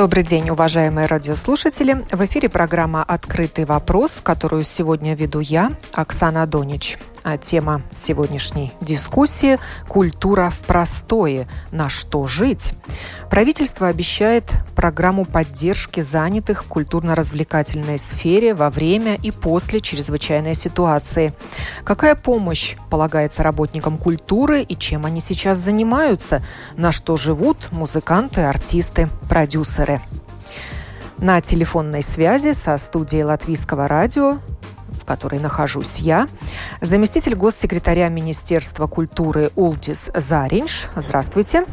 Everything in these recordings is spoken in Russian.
Добрый день, уважаемые радиослушатели. В эфире программа «Открытый вопрос», которую сегодня веду я, Оксана Донич. А тема сегодняшней дискуссии – «Культура в простое. На что жить?». Правительство обещает программу поддержки занятых в культурно-развлекательной сфере во время и после чрезвычайной ситуации. Какая помощь полагается работникам культуры и чем они сейчас занимаются? На что живут музыканты, артисты, продюсеры? На телефонной связи со студией Латвийского радио которой нахожусь я, заместитель госсекретаря Министерства культуры Ултис Заринш. Здравствуйте.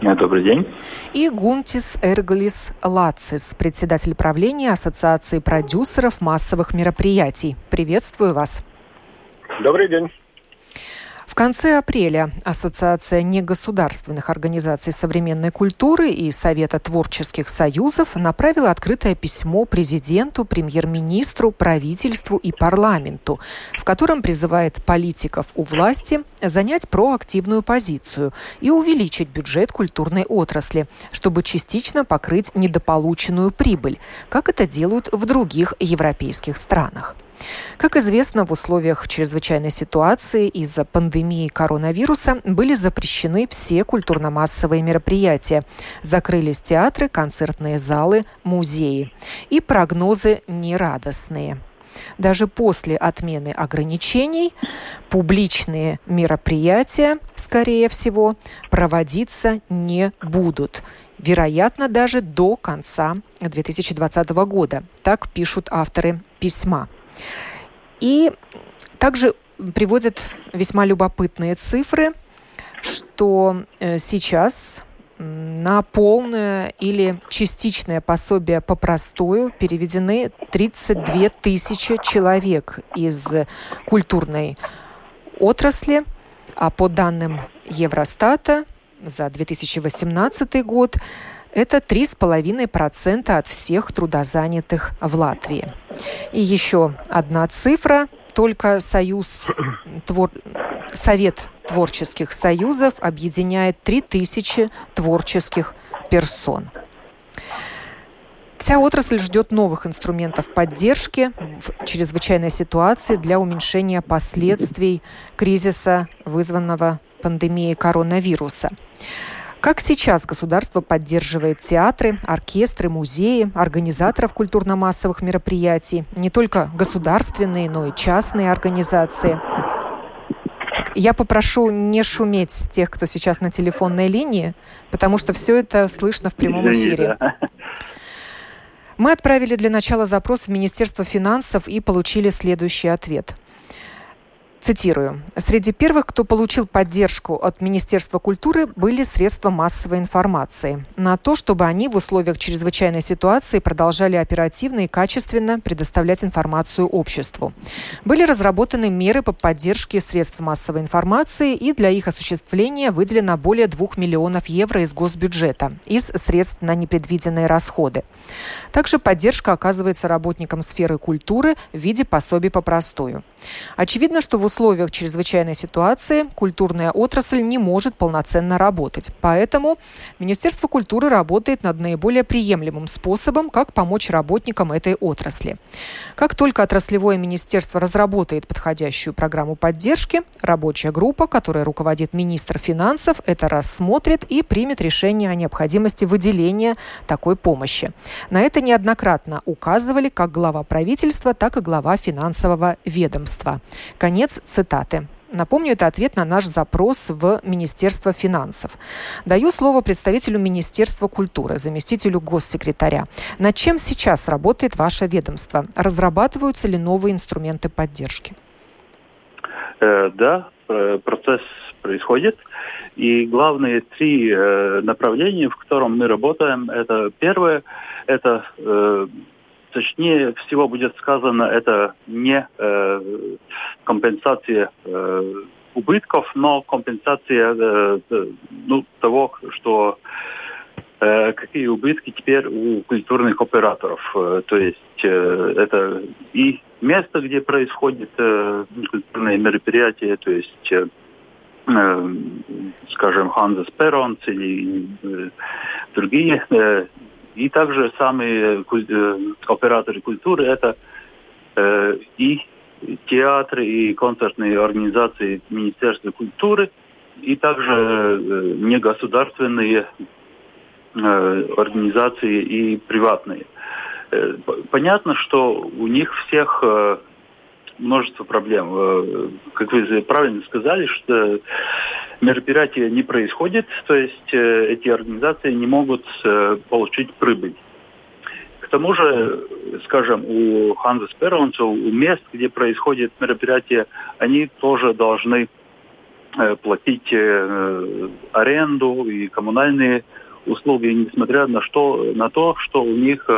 Э, добрый день. И Гунтис Эрглис Лацис, председатель правления Ассоциации продюсеров массовых мероприятий. Приветствую вас. Добрый день. В конце апреля Ассоциация негосударственных организаций современной культуры и Совета творческих союзов направила открытое письмо президенту, премьер-министру, правительству и парламенту, в котором призывает политиков у власти занять проактивную позицию и увеличить бюджет культурной отрасли, чтобы частично покрыть недополученную прибыль, как это делают в других европейских странах. Как известно, в условиях чрезвычайной ситуации из-за пандемии коронавируса были запрещены все культурно-массовые мероприятия. Закрылись театры, концертные залы, музеи. И прогнозы нерадостные. Даже после отмены ограничений публичные мероприятия, скорее всего, проводиться не будут вероятно, даже до конца 2020 года. Так пишут авторы письма. И также приводят весьма любопытные цифры, что э, сейчас на полное или частичное пособие по простую переведены 32 тысячи человек из культурной отрасли, а по данным Евростата за 2018 год это 3,5% от всех трудозанятых в Латвии. И еще одна цифра. Только союз, твор... Совет творческих союзов объединяет 3000 творческих персон. Вся отрасль ждет новых инструментов поддержки в чрезвычайной ситуации для уменьшения последствий кризиса, вызванного пандемией коронавируса. Как сейчас государство поддерживает театры, оркестры, музеи, организаторов культурно-массовых мероприятий, не только государственные, но и частные организации? Я попрошу не шуметь тех, кто сейчас на телефонной линии, потому что все это слышно в прямом эфире. Мы отправили для начала запрос в Министерство финансов и получили следующий ответ – Цитирую. «Среди первых, кто получил поддержку от Министерства культуры, были средства массовой информации. На то, чтобы они в условиях чрезвычайной ситуации продолжали оперативно и качественно предоставлять информацию обществу. Были разработаны меры по поддержке средств массовой информации, и для их осуществления выделено более 2 миллионов евро из госбюджета, из средств на непредвиденные расходы. Также поддержка оказывается работникам сферы культуры в виде пособий по простую. Очевидно, что в условиях чрезвычайной ситуации культурная отрасль не может полноценно работать. Поэтому Министерство культуры работает над наиболее приемлемым способом, как помочь работникам этой отрасли. Как только отраслевое министерство разработает подходящую программу поддержки, рабочая группа, которой руководит министр финансов, это рассмотрит и примет решение о необходимости выделения такой помощи. На это неоднократно указывали как глава правительства, так и глава финансового ведомства. Конец цитаты. Напомню, это ответ на наш запрос в Министерство финансов. Даю слово представителю Министерства культуры, заместителю госсекретаря. Над чем сейчас работает ваше ведомство? Разрабатываются ли новые инструменты поддержки? Э, да, э, процесс происходит. И главные три э, направления, в котором мы работаем, это первое, это точнее всего будет сказано, это не э, компенсация э, убытков, но компенсация э, ну, того, что э, какие убытки теперь у культурных операторов. Э, то есть э, это и место, где происходит э, культурные мероприятия, то есть э, э скажем, Ханзас Перонс или э, другие э, и также самые э, операторы культуры это э, и театры, и концертные организации Министерства культуры, и также э, негосударственные э, организации и приватные. Э, понятно, что у них всех э, множество проблем. Э, как вы правильно сказали, что мероприятие не происходит, то есть э, эти организации не могут э, получить прибыль. К тому же, скажем, у Ханза Сперонца, у мест, где происходит мероприятие, они тоже должны платить аренду и коммунальные услуги, несмотря на, что, на то, что у них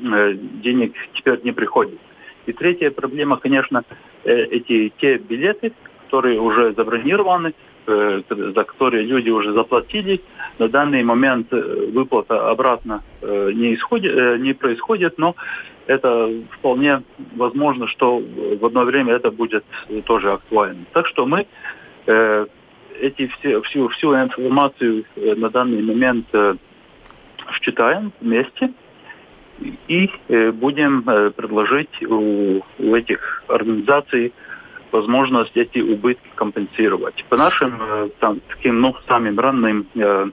денег теперь не приходит. И третья проблема, конечно, э, эти те билеты, которые уже забронированы, э, за которые люди уже заплатили. На данный момент э, выплата обратно не, исходит, не происходит, но это вполне возможно, что в одно время это будет тоже актуально. Так что мы эти все, всю, всю информацию на данный момент считаем вместе – и э, будем э, предложить у, у этих организаций возможность эти убытки компенсировать. По нашим э, там, таким, ну, самым ранним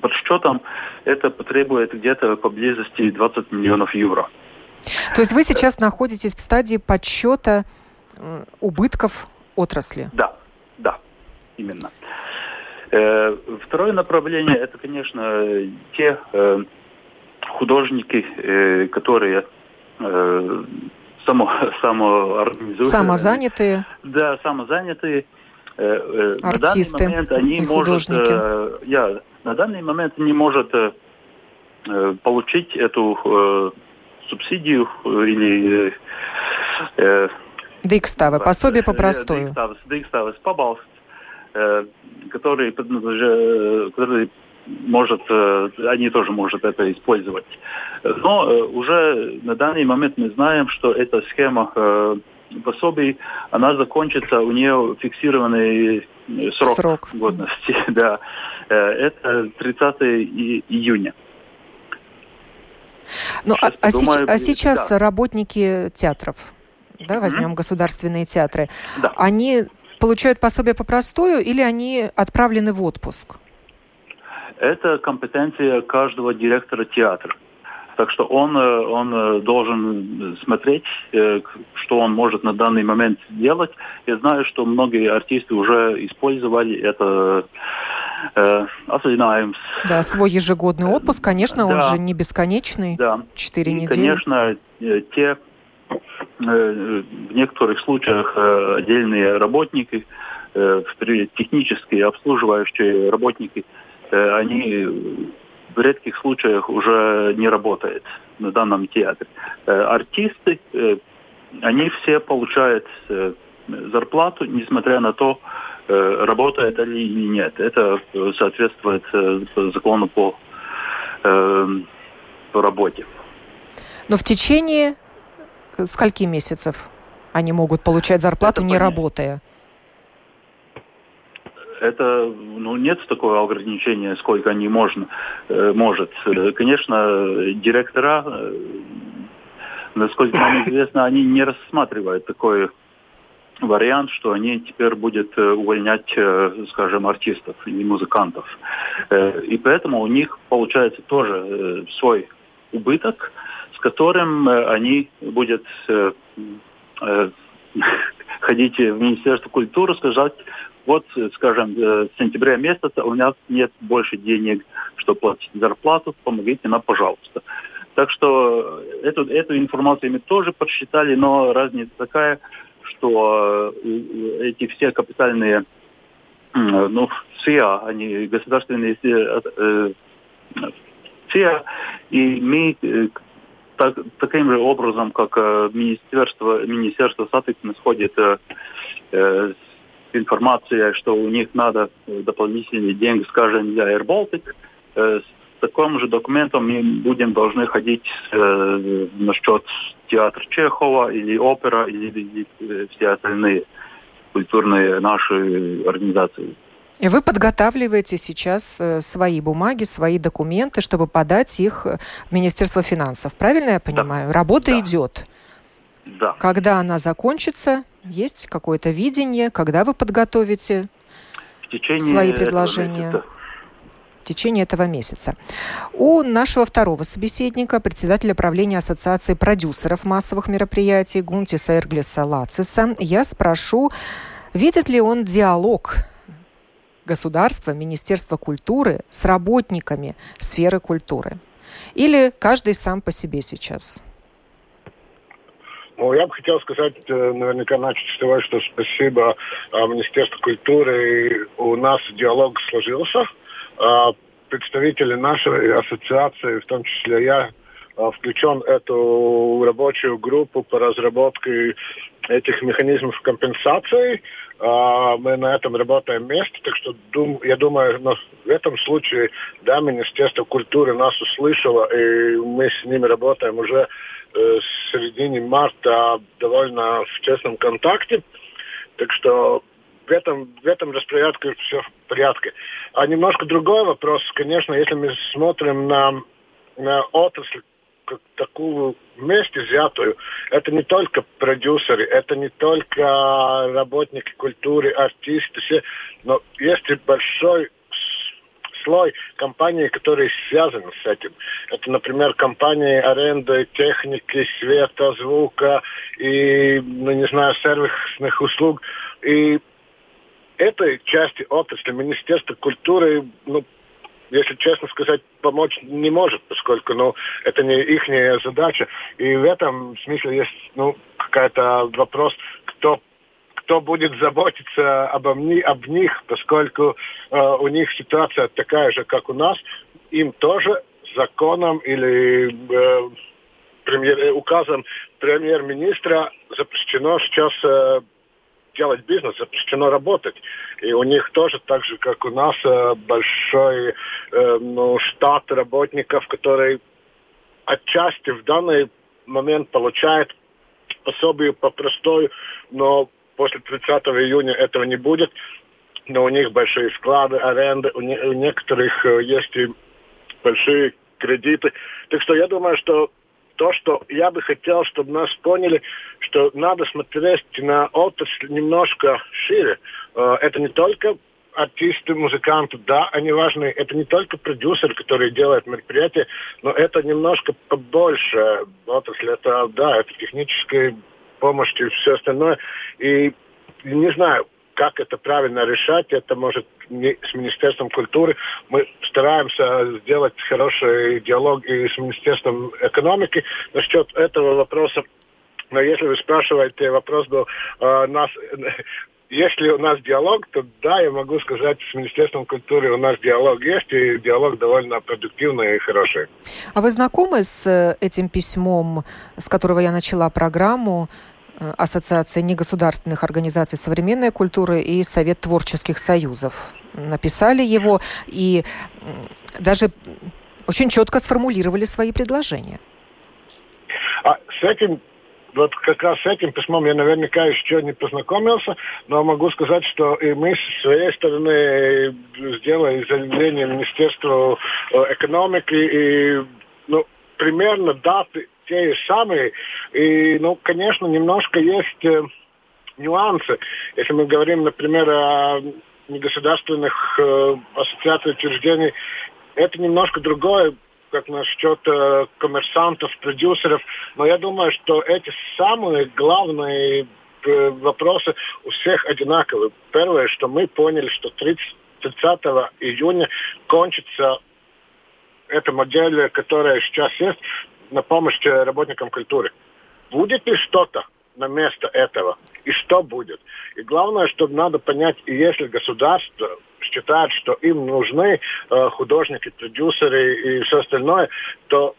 подсчетам, это потребует где-то поблизости 20 миллионов евро. То есть вы сейчас находитесь в стадии подсчета убытков отрасли? Да, да, именно. Второе направление это, конечно, те художники, э, которые э, само, самоорганизуют. Самозанятые. Да, самозанятые. Э, Артисты на данный момент они может, я, на данный момент не может получить эту субсидию или Дикставы, пособие по простую. Дикставы, дикставы, пабалст, который, который может, э, они тоже могут это использовать. Но э, уже на данный момент мы знаем, что эта схема э, пособий, она закончится, у нее фиксированный срок, срок. годности. Да. Это 30 июня. Ну, а, а, подумаю, а сейчас да. работники театров, да, возьмем mm-hmm. государственные театры, да. они получают пособие по простую или они отправлены в отпуск? Это компетенция каждого директора театра. Так что он, э, он э, должен смотреть, э, что он может на данный момент сделать. Я знаю, что многие артисты уже использовали это осознаем. Да, свой ежегодный отпуск, конечно, он же не бесконечный, да. четыре недели. конечно, те в некоторых случаях отдельные работники, технические обслуживающие работники – они в редких случаях уже не работают на данном театре. Э, артисты, э, они все получают зарплату, несмотря на то, работает они или нет. Это соответствует закону по, по работе. Но в течение скольки месяцев они могут получать зарплату, Это не понятно. работая? Это ну, нет такого ограничения, сколько они можно, э, может. Конечно, директора, э, насколько нам известно, они не рассматривают такой вариант, что они теперь будут э, увольнять, скажем, артистов и музыкантов. И поэтому у них получается тоже свой убыток, с которым они будут ходить в Министерство культуры, сказать, вот, скажем, э, с сентября месяца у нас нет больше денег, чтобы платить зарплату, помогите нам, пожалуйста. Так что эту, эту информацию мы тоже подсчитали, но разница такая, что э, эти все капитальные ну, СИА, они государственные СИА, и мы так, таким же образом, как э, министерство, министерство соответственно сходит э, э, с информацией, что у них надо дополнительные деньги, скажем, для Air Baltic, э, с таким же документом мы будем должны ходить э, насчет театра Чехова или опера или, или, или все остальные культурные наши организации. И вы подготавливаете сейчас э, свои бумаги, свои документы, чтобы подать их в Министерство финансов. Правильно я понимаю? Да. Работа да. идет. Да. Когда она закончится, есть какое-то видение, когда вы подготовите в течение свои предложения? в течение этого месяца. У нашего второго собеседника, председателя правления Ассоциации продюсеров массовых мероприятий Гунтиса Эрглиса Лациса, я спрошу, видит ли он диалог государства, Министерства культуры с работниками сферы культуры? Или каждый сам по себе сейчас? Ну, я бы хотел сказать, э, наверняка начать с того, что спасибо а, Министерству культуры. У нас диалог сложился. А, представители нашей ассоциации, в том числе я, а, включен в эту рабочую группу по разработке этих механизмов компенсации. А, мы на этом работаем вместе, так что дум, я думаю, но в этом случае, да, Министерство культуры нас услышало, и мы с ними работаем уже э, с середины марта довольно в честном контакте. Так что в этом, в этом распорядке все в порядке. А немножко другой вопрос, конечно, если мы смотрим на, на отрасль как такую вместе взятую, это не только продюсеры, это не только работники культуры, артисты, все, но есть и большой слой компаний, которые связаны с этим. Это, например, компании аренды техники, света, звука и, ну, не знаю, сервисных услуг. И этой части отрасли Министерство культуры ну, если честно сказать, помочь не может, поскольку ну, это не их задача. И в этом смысле есть ну, какая-то вопрос, кто кто будет заботиться обо мне, об них, поскольку э, у них ситуация такая же, как у нас, им тоже законом или э, премьер, указом премьер-министра запрещено сейчас э, делать бизнес, запрещено работать. И у них тоже, так же, как у нас, э, большой э, ну, штат работников, который отчасти в данный момент получает пособие по простой, но после 30 июня этого не будет. Но у них большие склады, аренды, у, не, у некоторых э, есть и большие кредиты. Так что я думаю, что то, что я бы хотел, чтобы нас поняли, что надо смотреть на отрасль немножко шире. Э, это не только артисты, музыканты, да, они важны. Это не только продюсер, который делает мероприятие, но это немножко побольше отрасль. Это, да, это техническая помощь и все остальное. И не знаю, как это правильно решать, это может с Министерством культуры. Мы стараемся сделать хороший диалог и с Министерством экономики насчет этого вопроса. Но если вы спрашиваете вопрос до э, нас, если у нас диалог, то да, я могу сказать, с Министерством культуры у нас диалог есть, и диалог довольно продуктивный и хороший. А вы знакомы с э, этим письмом, с которого я начала программу Ассоциация негосударственных организаций современной культуры и Совет творческих союзов. Написали его и даже очень четко сформулировали свои предложения. А с этим вот как раз с этим письмом я наверняка еще не познакомился, но могу сказать, что и мы с своей стороны сделали заявление Министерству э, экономики и ну, примерно даты те же самые. И, ну, конечно, немножко есть э, нюансы. Если мы говорим, например, о негосударственных э, ассоциациях учреждений, это немножко другое, как насчет э, коммерсантов, продюсеров. Но я думаю, что эти самые главные э, вопросы у всех одинаковые. Первое, что мы поняли, что 30, 30 июня кончится эта модель, которая сейчас есть, на помощь работникам культуры. Будет ли что-то на место этого? И что будет? И главное, что надо понять, если государство считает, что им нужны э, художники, продюсеры и все остальное, то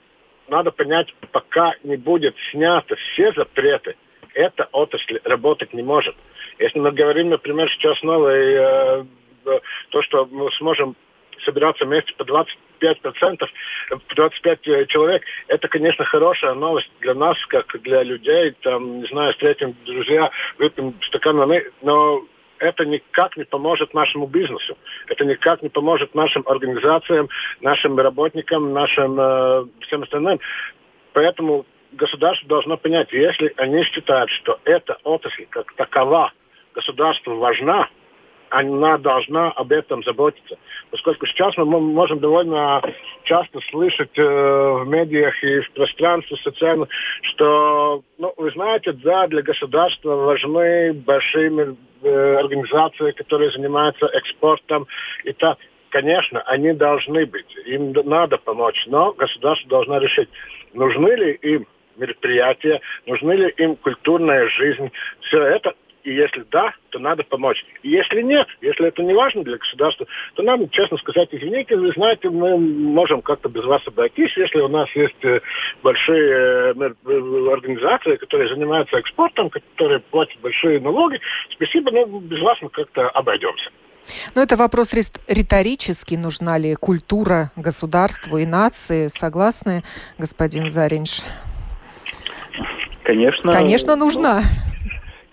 надо понять, пока не будет снято все запреты, эта отрасль работать не может. Если мы говорим, например, сейчас новое, э, то, что мы сможем собираться вместе по 25%, 25 э, человек, это, конечно, хорошая новость для нас, как для людей. Там, не знаю, встретим друзья, выпьем стакан воды, но это никак не поможет нашему бизнесу. Это никак не поможет нашим организациям, нашим работникам, нашим э, всем остальным. Поэтому государство должно понять, если они считают, что эта отрасль как такова государству важна, она должна об этом заботиться. Поскольку сейчас мы можем довольно часто слышать э, в медиах и в пространстве социальном, что, ну, вы знаете, да, для государства важны большие э, организации, которые занимаются экспортом и так. Конечно, они должны быть, им надо помочь, но государство должно решить, нужны ли им мероприятия, нужны ли им культурная жизнь. Все это и если да, то надо помочь. И если нет, если это не важно для государства, то нам, честно сказать, извините, вы знаете, мы можем как-то без вас обойтись, если у нас есть э, большие э, э, организации, которые занимаются экспортом, которые платят большие налоги. Спасибо, но без вас мы как-то обойдемся. Но это вопрос риторический. Нужна ли культура государству и нации? Согласны, господин Заринш? Конечно. Конечно, нужна.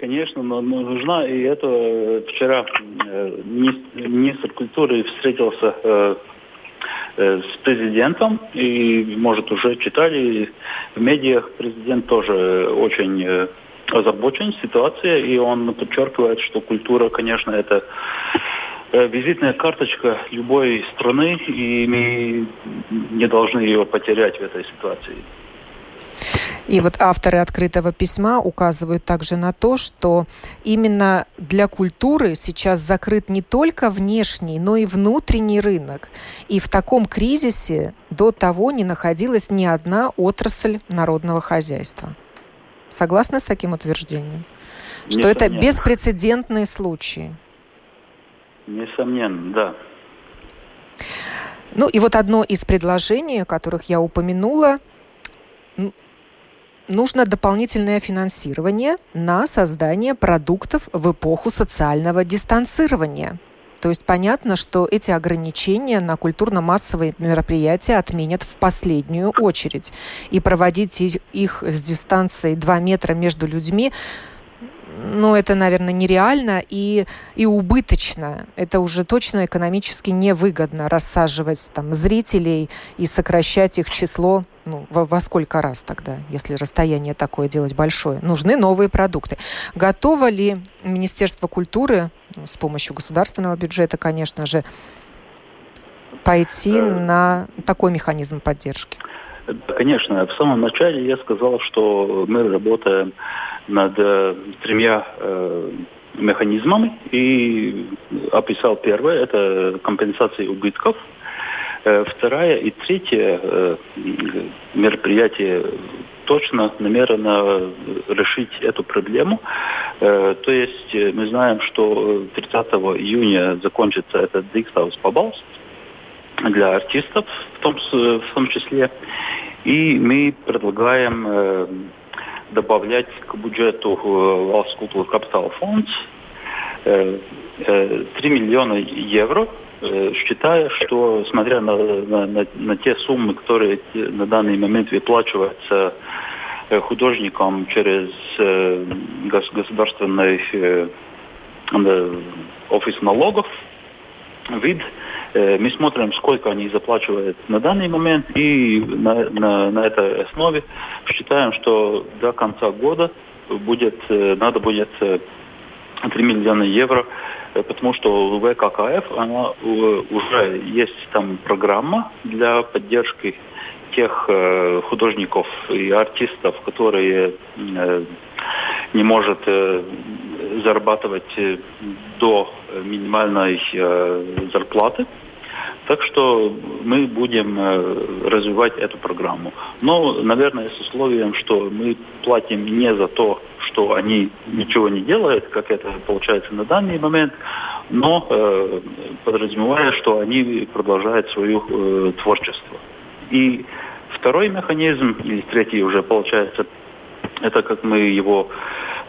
Конечно, но нужна, и это э, вчера э, министр культуры встретился э, с президентом, и, может, уже читали в медиах, президент тоже очень озабочен ситуацией, и он подчеркивает, что культура, конечно, это визитная карточка любой страны, и мы не должны ее потерять в этой ситуации. И вот авторы открытого письма указывают также на то, что именно для культуры сейчас закрыт не только внешний, но и внутренний рынок. И в таком кризисе до того не находилась ни одна отрасль народного хозяйства. Согласны с таким утверждением? Что это беспрецедентные случаи? Несомненно, да. Ну и вот одно из предложений, о которых я упомянула, нужно дополнительное финансирование на создание продуктов в эпоху социального дистанцирования. То есть понятно, что эти ограничения на культурно-массовые мероприятия отменят в последнюю очередь. И проводить их с дистанцией 2 метра между людьми ну, это, наверное, нереально и, и убыточно. Это уже точно экономически невыгодно рассаживать там зрителей и сокращать их число ну, во, во сколько раз тогда, если расстояние такое делать большое. Нужны новые продукты. Готово ли Министерство культуры ну, с помощью государственного бюджета, конечно же, пойти э, на такой механизм поддержки? Конечно, в самом начале я сказал, что мы работаем над э, тремя э, механизмами и описал первое, это компенсация убытков. Э, вторая и третье э, мероприятие точно намерено решить эту проблему. Э, то есть мы знаем, что 30 июня закончится этот Дикстаус Пабалс для артистов в том, в том числе. И мы предлагаем э, добавлять к бюджету Valsts культуры капитал фонд 3 миллиона евро, э, считая, что, смотря на, на, на, на те суммы, которые на данный момент выплачиваются э, художникам через э, государственный офис налогов, вид, мы смотрим, сколько они заплачивают на данный момент, и на, на, на этой основе считаем, что до конца года будет, надо будет 3 миллиона евро, потому что у ВККФ она уже есть там программа для поддержки тех э, художников и артистов, которые э, не может э, зарабатывать до минимальной зарплаты. Так что мы будем развивать эту программу. Но, наверное, с условием, что мы платим не за то, что они ничего не делают, как это получается на данный момент, но э, подразумевая, что они продолжают свое э, творчество. И второй механизм, и третий уже получается, это как мы его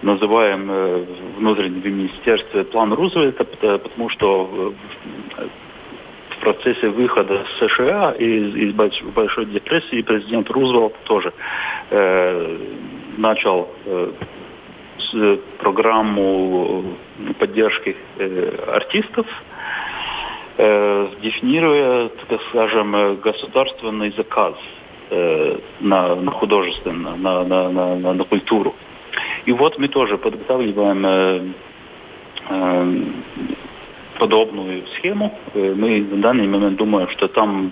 называем э, внутреннем министерстве план Рузвельта, потому что в процессе выхода США из, из Большой депрессии президент Рузвельт тоже э, начал э, с, программу поддержки э, артистов, э, дефинируя, так скажем, государственный заказ э, на, на художественное, на, на, на, на, на культуру. И вот мы тоже подготавливаем э, э, подобную схему. Э, мы в данный момент думаем, что там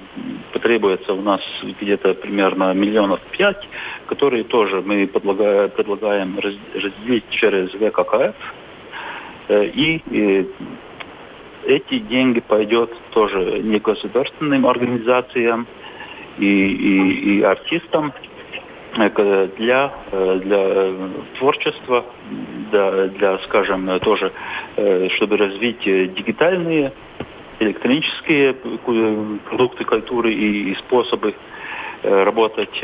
потребуется у нас где-то примерно миллионов пять, которые тоже мы предлагаем, разделить через ВККФ. Э, и э, эти деньги пойдет тоже негосударственным организациям и, и, и артистам, для, э, для творчества, для, для, скажем, тоже, э, чтобы развить дигитальные, электронические продукты культуры и, и способы работать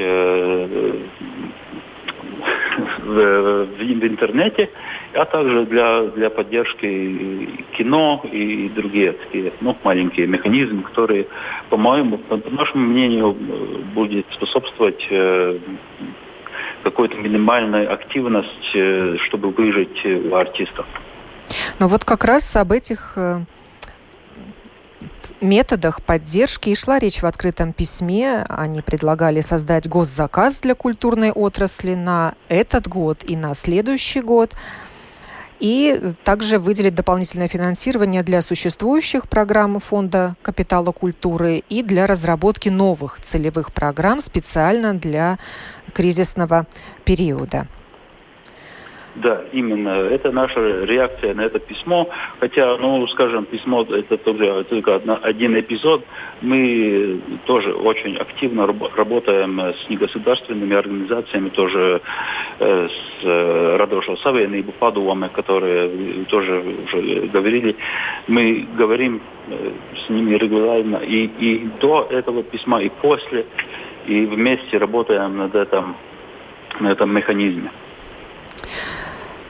в, в интернете, а также для, для поддержки кино и другие такие ну, маленькие механизмы, которые, по-моему, по нашему мнению, будет способствовать э, какой-то минимальной активности, э, чтобы выжить у артистов. Но вот как раз об этих э, методах поддержки и шла речь в открытом письме. Они предлагали создать госзаказ для культурной отрасли на этот год и на следующий год. И также выделить дополнительное финансирование для существующих программ Фонда капитала культуры и для разработки новых целевых программ специально для кризисного периода. Да, именно. Это наша реакция на это письмо. Хотя, ну, скажем, письмо это тоже только один эпизод. Мы тоже очень активно работаем с негосударственными организациями, тоже э, с э, Радоша Савейныбу, Падуами, которые тоже уже говорили. Мы говорим э, с ними регулярно и, и до этого письма, и после, и вместе работаем над этим, на этом механизме.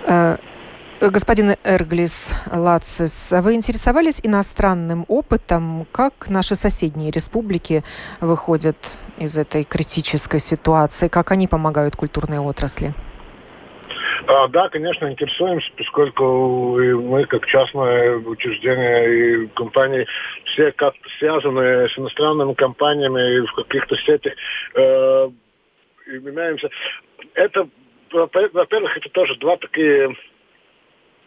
Э, господин Эрглис Лацис, вы интересовались иностранным опытом, как наши соседние республики выходят из этой критической ситуации, как они помогают культурной отрасли? А, да, конечно, интересуемся, поскольку и мы, как частное учреждение и компании, все как-то связаны с иностранными компаниями и в каких-то сетях э, имеемся. Это во-первых, это тоже два такие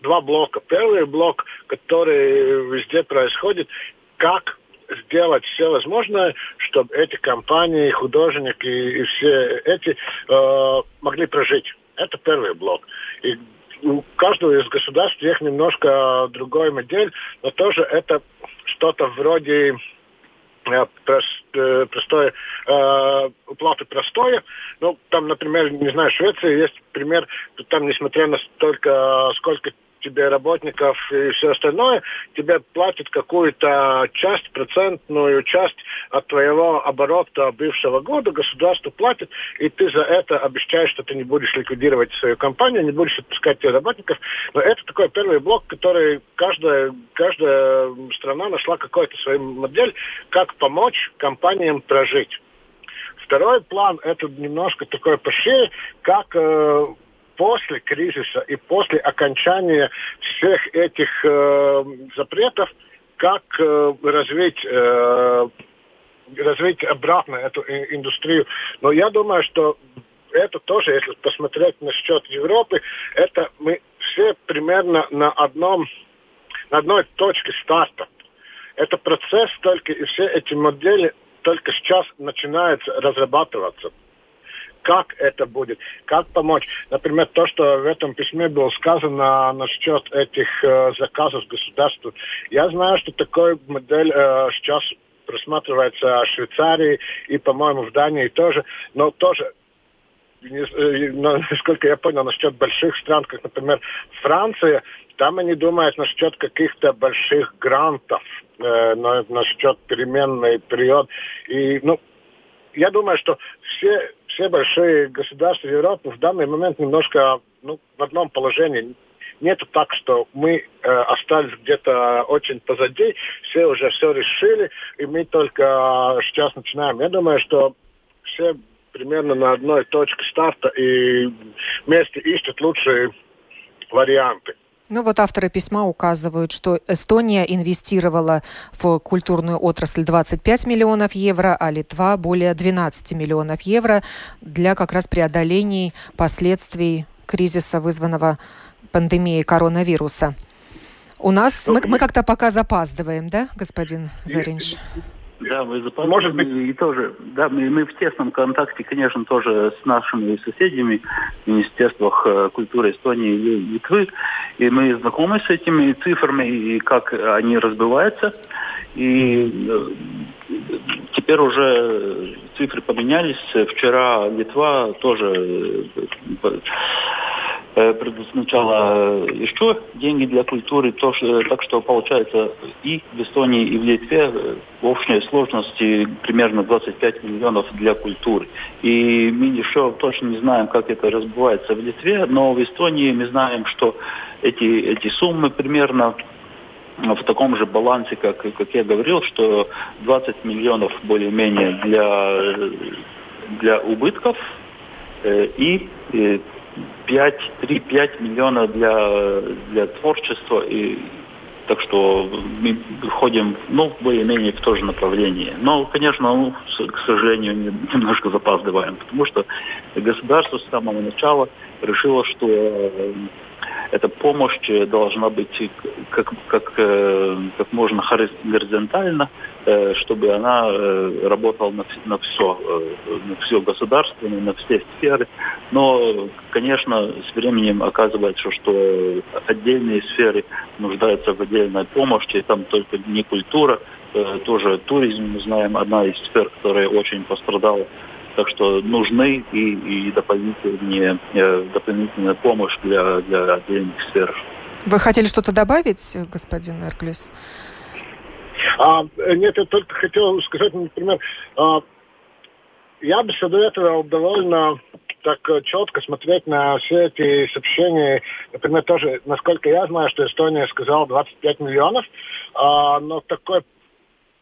два блока. Первый блок, который везде происходит, как сделать все возможное, чтобы эти компании, художники и все эти э, могли прожить. Это первый блок. И у каждого из государств есть немножко другой модель, но тоже это что-то вроде Э, э, простое, э, уплаты простое. Там, например, не знаю, в Швеции есть пример, там, несмотря на столько, сколько тебе работников и все остальное, тебе платят какую-то часть, процентную часть от твоего оборота бывшего года, государство платит, и ты за это обещаешь, что ты не будешь ликвидировать свою компанию, не будешь отпускать тебе работников. Но это такой первый блок, который каждая, каждая страна нашла какой-то свою модель, как помочь компаниям прожить. Второй план это немножко такой пошире, как э, после кризиса и после окончания всех этих э, запретов, как э, развить э, развить обратно эту индустрию. Но я думаю, что это тоже, если посмотреть на счет Европы, это мы все примерно на одном на одной точке старта. Это процесс только, и все эти модели только сейчас начинаются разрабатываться как это будет, как помочь. Например, то, что в этом письме было сказано насчет этих э, заказов государства. Я знаю, что такой модель э, сейчас просматривается в Швейцарии и, по-моему, в Дании тоже, но тоже насколько я понял, насчет больших стран, как, например, Франция, там они думают насчет каких-то больших грантов, э, насчет переменный период. И, ну, я думаю, что все, все большие государства Европы в данный момент немножко ну, в одном положении. Нету так, что мы э, остались где-то очень позади, все уже все решили, и мы только сейчас начинаем. Я думаю, что все примерно на одной точке старта и вместе ищут лучшие варианты. Ну вот авторы письма указывают, что Эстония инвестировала в культурную отрасль 25 миллионов евро, а Литва более 12 миллионов евро для как раз преодоления последствий кризиса, вызванного пандемией коронавируса. У нас мы, мы как-то пока запаздываем, да, господин Заринш? Да, мы запасаем. Может быть. И тоже, да, мы, мы в тесном контакте, конечно, тоже с нашими соседями в Министерствах э, культуры Эстонии и Литвы. И мы знакомы с этими цифрами и как они разбиваются. И э, теперь уже цифры поменялись. Вчера Литва тоже э, Э, предназначала еще деньги для культуры, то, что, так что получается и в Эстонии, и в Литве э, в общей сложности примерно 25 миллионов для культуры. И мы еще точно не знаем, как это разбивается в Литве, но в Эстонии мы знаем, что эти, эти суммы примерно в таком же балансе, как, как я говорил, что 20 миллионов более-менее для, для убытков э, и 5-3-5 миллионов для, для творчества. И, так что мы ходим, ну, более-менее в то же направление. Но, конечно, ну, к сожалению, немножко запаздываем, потому что государство с самого начала решило, что эта помощь должна быть как, как, э, как можно горизонтально, э, чтобы она э, работала на, на все, на все государство, на все сферы. Но, конечно, с временем оказывается, что отдельные сферы нуждаются в отдельной помощи, там только не культура, тоже туризм, мы знаем, одна из сфер, которая очень пострадала так что нужны и, и дополнительные, э, дополнительная помощь для, для отдельных сфер. Вы хотели что-то добавить, господин Эрклис? А, нет, я только хотел сказать, например, а, я бы советовал довольно так четко смотреть на все эти сообщения. Например, тоже, насколько я знаю, что Эстония сказала 25 миллионов, а, но такой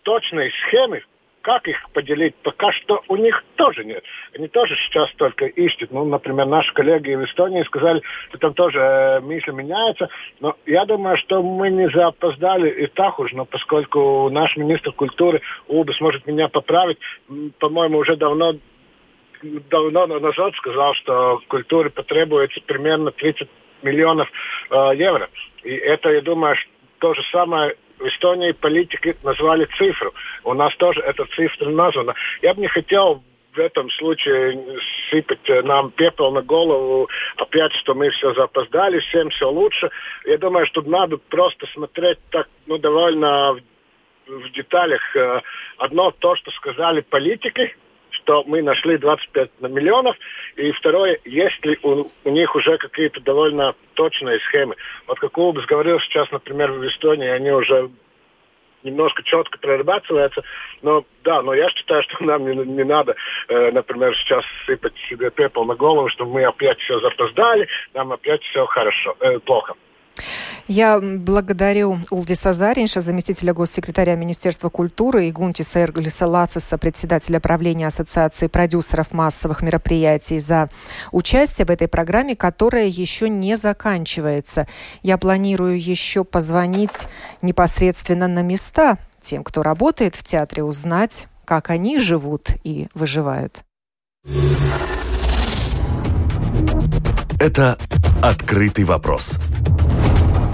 точной схемы, как их поделить, пока что у них тоже нет. Они тоже сейчас только ищут. Ну, например, наши коллеги в Эстонии сказали, что там тоже э, мысли меняются. Но я думаю, что мы не запоздали и так уж, но поскольку наш министр культуры Уба сможет меня поправить, по-моему, уже давно давно назад сказал, что культуре потребуется примерно 30 миллионов э, евро. И это, я думаю, то же самое в Эстонии политики назвали цифру. У нас тоже эта цифра названа. Я бы не хотел в этом случае сыпать нам пепел на голову, опять, что мы все запоздали, всем все лучше. Я думаю, что надо просто смотреть так, ну, довольно в, деталях. Э, одно то, что сказали политики, что мы нашли 25 миллионов, и второе, есть ли у, у них уже какие-то довольно точные схемы. Вот как Улбс говорил сейчас, например, в Эстонии, они уже немножко четко прорабатывается. Но да, но я считаю, что нам не, не надо, э, например, сейчас сыпать себе пепел на голову, что мы опять все запоздали, нам опять все хорошо, э, плохо. Я благодарю Улдиса Заринша, заместителя госсекретаря Министерства культуры, и Гунтиса Эрглиса Лациса, председателя правления Ассоциации продюсеров массовых мероприятий, за участие в этой программе, которая еще не заканчивается. Я планирую еще позвонить непосредственно на места тем, кто работает в театре, узнать, как они живут и выживают. Это «Открытый вопрос»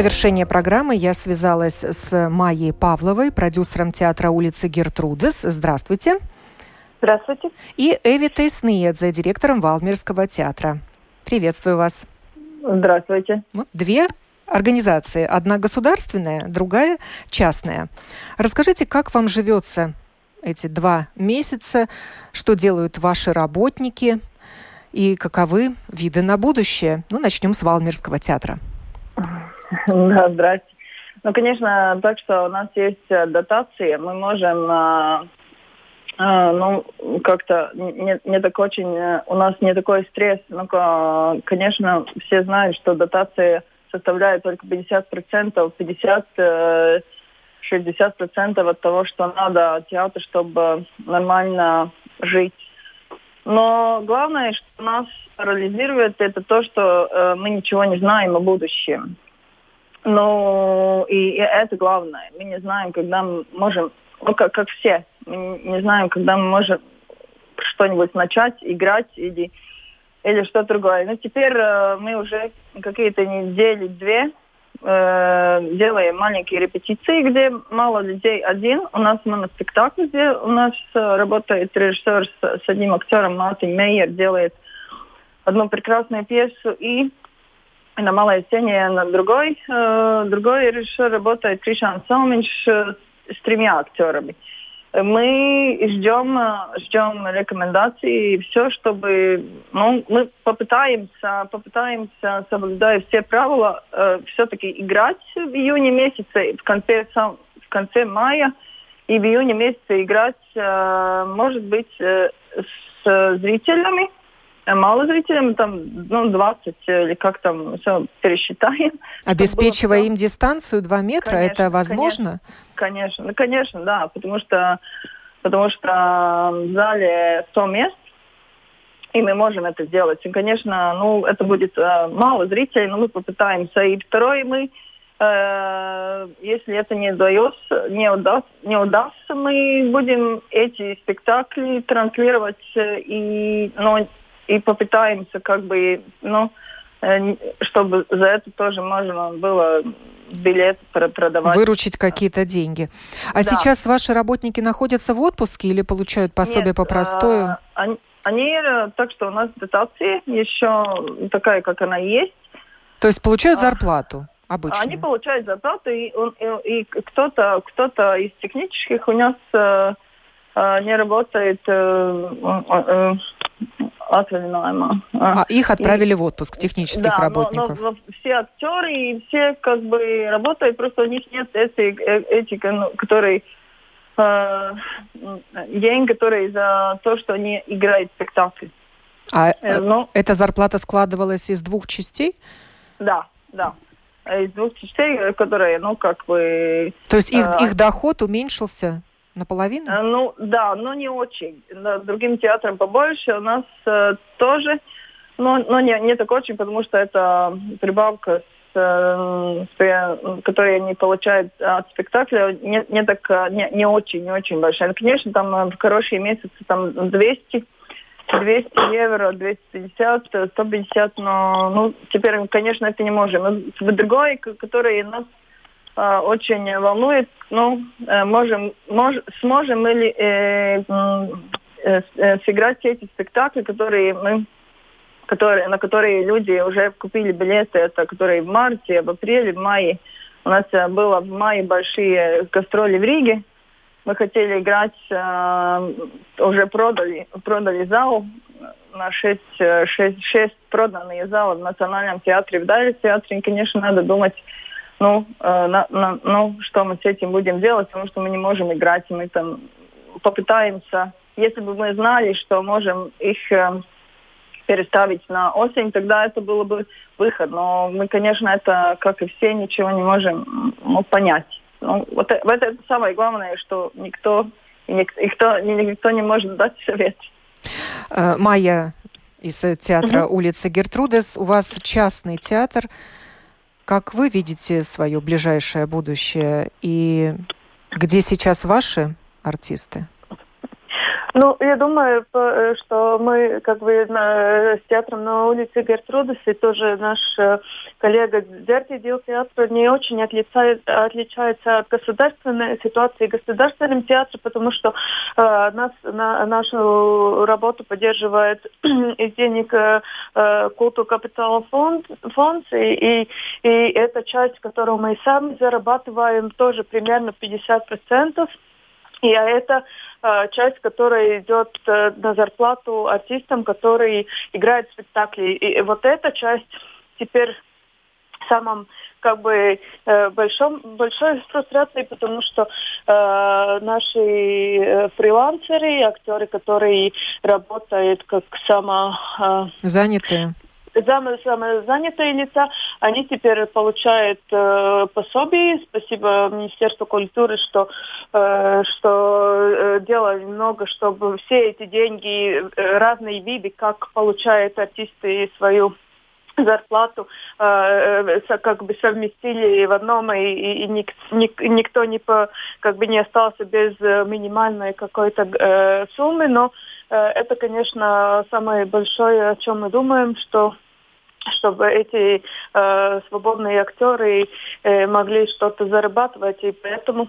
Завершение программы я связалась с Майей Павловой, продюсером театра улицы Гертрудес. Здравствуйте. Здравствуйте. И Эвитой Снеедзе, директором Валмирского театра. Приветствую вас. Здравствуйте. Вот две организации. Одна государственная, другая частная. Расскажите, как вам живется эти два месяца, что делают ваши работники и каковы виды на будущее? Ну, начнем с Валмирского театра. Да, здрасте. Ну, конечно, так что у нас есть э, дотации, мы можем, э, э, ну, как-то не, не так очень, у нас не такой стресс. Ну, конечно, все знают, что дотации составляют только 50%, 50 э, 60% от того, что надо театру, чтобы нормально жить. Но главное, что нас парализирует, это то, что э, мы ничего не знаем о будущем. Ну, и, это главное. Мы не знаем, когда мы можем, ну, как, как все, мы не знаем, когда мы можем что-нибудь начать, играть или, или что-то другое. Но теперь э, мы уже какие-то недели, две э, делаем маленькие репетиции, где мало людей один. У нас моноспектакль, где у нас э, работает режиссер с, с одним актером, Мартин Мейер, делает одну прекрасную пьесу. И на малой сцене на другой, э, другой режиссер работает Кришан Салминч э, с тремя актерами. Мы ждем, ждем рекомендаций и все, чтобы ну, мы попытаемся, попытаемся, соблюдая все правила, э, все-таки играть в июне месяце, в конце, в конце мая, и в июне месяце играть, э, может быть, с зрителями, Э, мало зрителям, там, ну, 20 или как там, все пересчитаем. Обеспечивая им дистанцию 2 метра, конечно, это возможно? Конечно, ну, конечно, да, потому что, потому что в зале 100 мест, и мы можем это сделать. И, конечно, ну, это будет э, мало зрителей, но мы попытаемся. И второй мы, э, если это не удается, не, удаст, не удастся, мы будем эти спектакли транслировать э, и, ну, и попытаемся как бы, ну, э, чтобы за это тоже можно было билет продавать. Выручить какие-то деньги. А да. сейчас ваши работники находятся в отпуске или получают пособие Нет, по простою? А, они, они, э, так что у нас дотации еще такая, как она есть. То есть получают а, зарплату? Обычно. Они получают зарплату, и, и, и кто-то кто из технических у нас э, э, не работает э, э, отвалинājumā. А их отправили и, в отпуск, технических да, работников? Но, но, но все актеры и все как бы работают, просто у них нет этой этики, ну, которые э, день, который за то, что они играют спектакль. А э, ну, эта зарплата складывалась из двух частей? Да, да. Из двух частей, которые, ну, как бы... То есть их, э, их доход уменьшился? Наполовину? Э, ну да, но не очень. Другим театрам побольше. У нас э, тоже, но, но не, не так очень, потому что это прибавка, с, э, которую они получают от спектакля, не, не так, э, не, не очень, не очень большая. Конечно, там э, в хорошие месяцы там 200 200 евро, 250, 150, но ну, теперь, конечно, это не можем. Но другой, который нас э, очень волнует, ну, э, можем, мож, сможем ли э, э, э, сыграть эти спектакли, которые мы которые, на которые люди уже купили билеты, это которые в марте, в апреле, в мае. У нас э, было в мае большие гастроли в Риге. Мы хотели играть, э, уже продали, продали зал на 6, 6, 6 проданные залы в Национальном театре. В Дальнем театре, конечно, надо думать ну, э, на, на, ну, что мы с этим будем делать, потому что мы не можем играть, мы там попытаемся. Если бы мы знали, что можем их э, переставить на осень, тогда это было бы выход. Но мы, конечно, это, как и все, ничего не можем ну, понять. Ну, вот это, это самое главное, что никто, никто, никто не может дать совет. Э, Майя из театра угу. улицы Гертрудес, у вас частный театр. Как вы видите свое ближайшее будущее и где сейчас ваши артисты? Ну, я думаю, э, что мы как бы на, с театром на улице Гертрудесы, тоже наш э, коллега Дерти Дил театр не очень отличается, отличается от государственной ситуации в государственном театре, потому что э, нас, на, нашу работу поддерживает из денег э, э культу капитала фонд, фонд и, и эта часть, которую мы сами зарабатываем, тоже примерно 50%. И это э, часть, которая идет э, на зарплату артистам, которые играют в спектакле. И вот эта часть теперь самом как бы э, большом, большой фрустрацией, потому что э, наши э, фрилансеры, актеры, которые работают как само... Э, Занятые самозанятые лица, они теперь получают э, пособие. Спасибо Министерству культуры, что, э, что э, делали много, чтобы все эти деньги, э, разные виды, как получают артисты свою зарплату э, э как бы совместили в одном, и, и, и ник, ник, никто не по, как бы не остался без э, минимальной какой-то э, суммы, но э, это, конечно, самое большое, о чем мы думаем, что чтобы эти э, свободные актеры э, могли что-то зарабатывать, и поэтому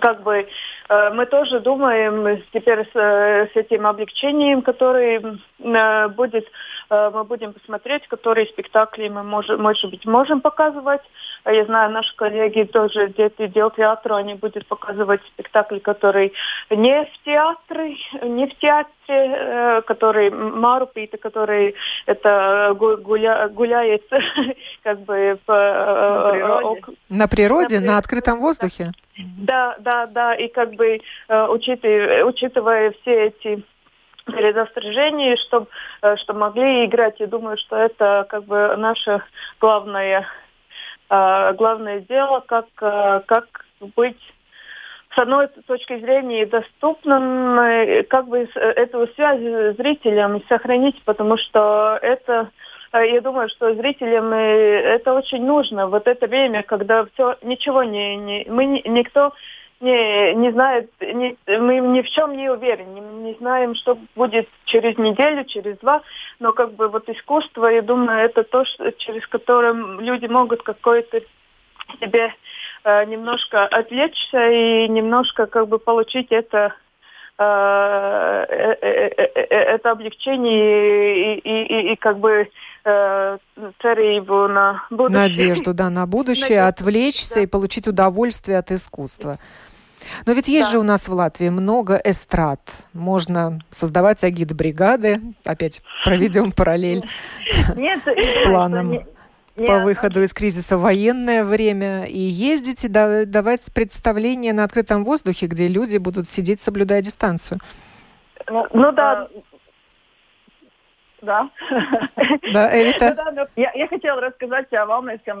как бы э, мы тоже думаем теперь с, э, с этим облегчением, которое э, будет, мы будем посмотреть, которые спектакли мы, можем, может быть, можем показывать. А я знаю, наши коллеги тоже дети дел театра, они будут показывать спектакли, которые не в театре, не в театре, который Марупита, который это гуля, гуляет как бы по, на природе, на, природе, на, на открытом воздухе. Да, да, да, и как бы э, учитывая, учитывая все эти предостережения, чтобы э, чтобы могли играть, я думаю, что это как бы наше главное э, главное дело, как как быть с одной точки зрения доступным, как бы эту связь с зрителем сохранить, потому что это а я думаю, что зрителям э, это очень нужно. Вот это время, когда все, ничего не, не мы никто не, не знает, не, мы ни в чем не уверены, не, не знаем, что будет через неделю, через два, но как бы вот искусство, я думаю, это то, что, через которое люди могут какое-то себе э, немножко отвлечься и немножко как бы получить это Э, э, э, это облегчение и, и, и, и как бы цареву на будущее. Надежду, да, на будущее, Надежду, отвлечься да. и получить удовольствие от искусства. Но ведь есть да. же у нас в Латвии много эстрад. Можно создавать агит-бригады. Опять проведем параллель с планом по выходу из кризиса военное время и ездить и давать представления на открытом воздухе, где люди будут сидеть, соблюдая дистанцию. Ну, ну да, да. Да, Эвита? Ну я, я хотела рассказать о Валмейском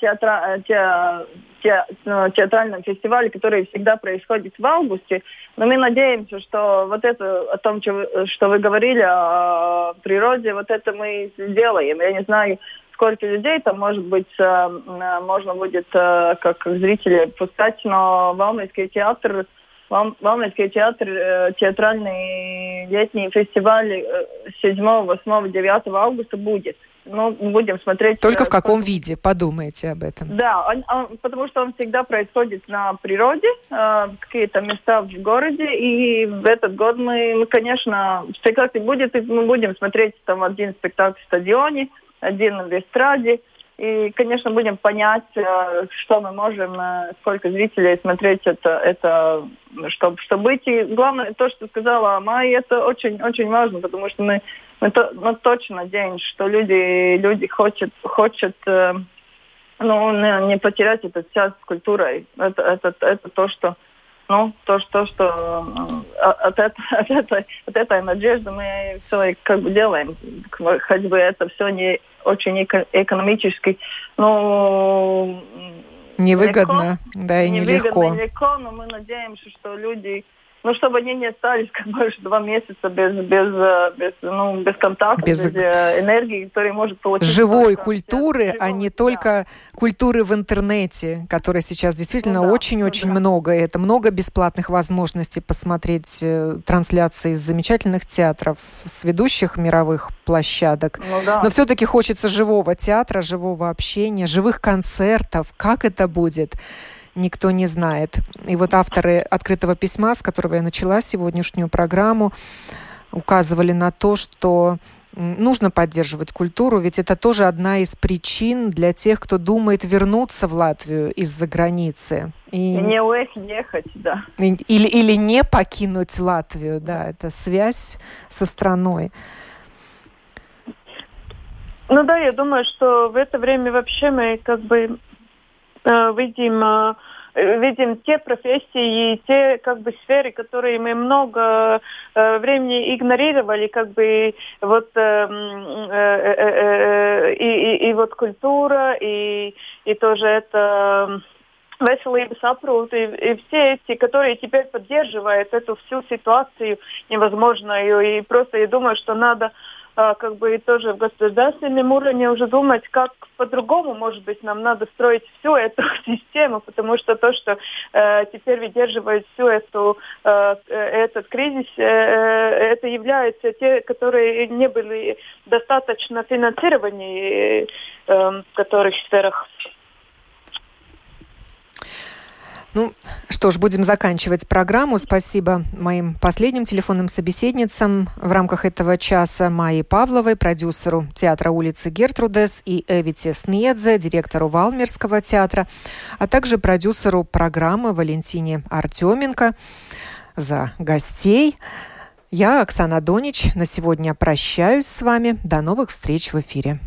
театра, те, те, ну, театральном фестивале, который всегда происходит в августе. Но мы надеемся, что вот это, о том, что вы говорили о природе, вот это мы сделаем. Я не знаю, сколько людей там, может быть, э, э, можно будет э, как зрители пускать, но Валмейский театр Валмейский театр, театральный летний фестиваль 7, 8, 9 августа будет. Ну, будем смотреть. Только в каком как... виде? Подумайте об этом. Да, он, он, потому что он всегда происходит на природе, э, какие-то места в городе. И в этот год мы, мы конечно, спектакль будет, и мы будем смотреть там один спектакль в стадионе, в эстраде. И, конечно, будем понять, э, что мы можем, э, сколько зрителей смотреть это, это чтобы, чтобы быть. И главное, то, что сказала Майя, это очень-очень важно, потому что мы, мы, то, мы точно надеемся, что люди, люди хотят, хотят э, ну, не, не потерять этот связь с культурой. Это, это, это то, что ну, то, что, что от, это, от, этой, от этой надежды мы все как бы делаем. Хоть бы это все не очень экономически, ну... Невыгодно, легко, да, и нелегко. легко, но мы надеемся, что люди ну, чтобы они не остались как бы два месяца без, без, э, без, ну, без контакта, без, без э, энергии, которая может получить. Живой культуры, живой, а не да. только культуры в интернете, которой сейчас действительно очень-очень ну, да, ну, много. И это много бесплатных возможностей посмотреть э, трансляции из замечательных театров, с ведущих мировых площадок. Ну, да. Но все-таки хочется живого театра, живого общения, живых концертов. Как это будет? Никто не знает. И вот авторы открытого письма, с которого я начала сегодняшнюю программу, указывали на то, что нужно поддерживать культуру, ведь это тоже одна из причин для тех, кто думает вернуться в Латвию из-за границы. И, не уехать, да. Или, или не покинуть Латвию, да, это связь со страной. Ну да, я думаю, что в это время вообще мы как бы видим э, видим те профессии и те как бы сферы, которые мы много э, времени игнорировали, как бы вот э, э, э, и, и, и вот культура и и тоже это veselības aprūpi и все эти, которые теперь поддерживают эту всю ситуацию невозможную. И просто я думаю, что надо как бы тоже в государственном уровне уже думать, как по-другому, может быть, нам надо строить всю эту систему, потому что то, что э, теперь выдерживает всю эту э, этот кризис, э, э, это являются те, которые не были достаточно финансированы э, в которых сферах. Ну, что ж, будем заканчивать программу. Спасибо моим последним телефонным собеседницам в рамках этого часа Майи Павловой, продюсеру театра улицы Гертрудес, и Эвите Снедзе, директору Валмерского театра, а также продюсеру программы Валентине Артеменко за гостей. Я, Оксана Донич, на сегодня прощаюсь с вами. До новых встреч в эфире.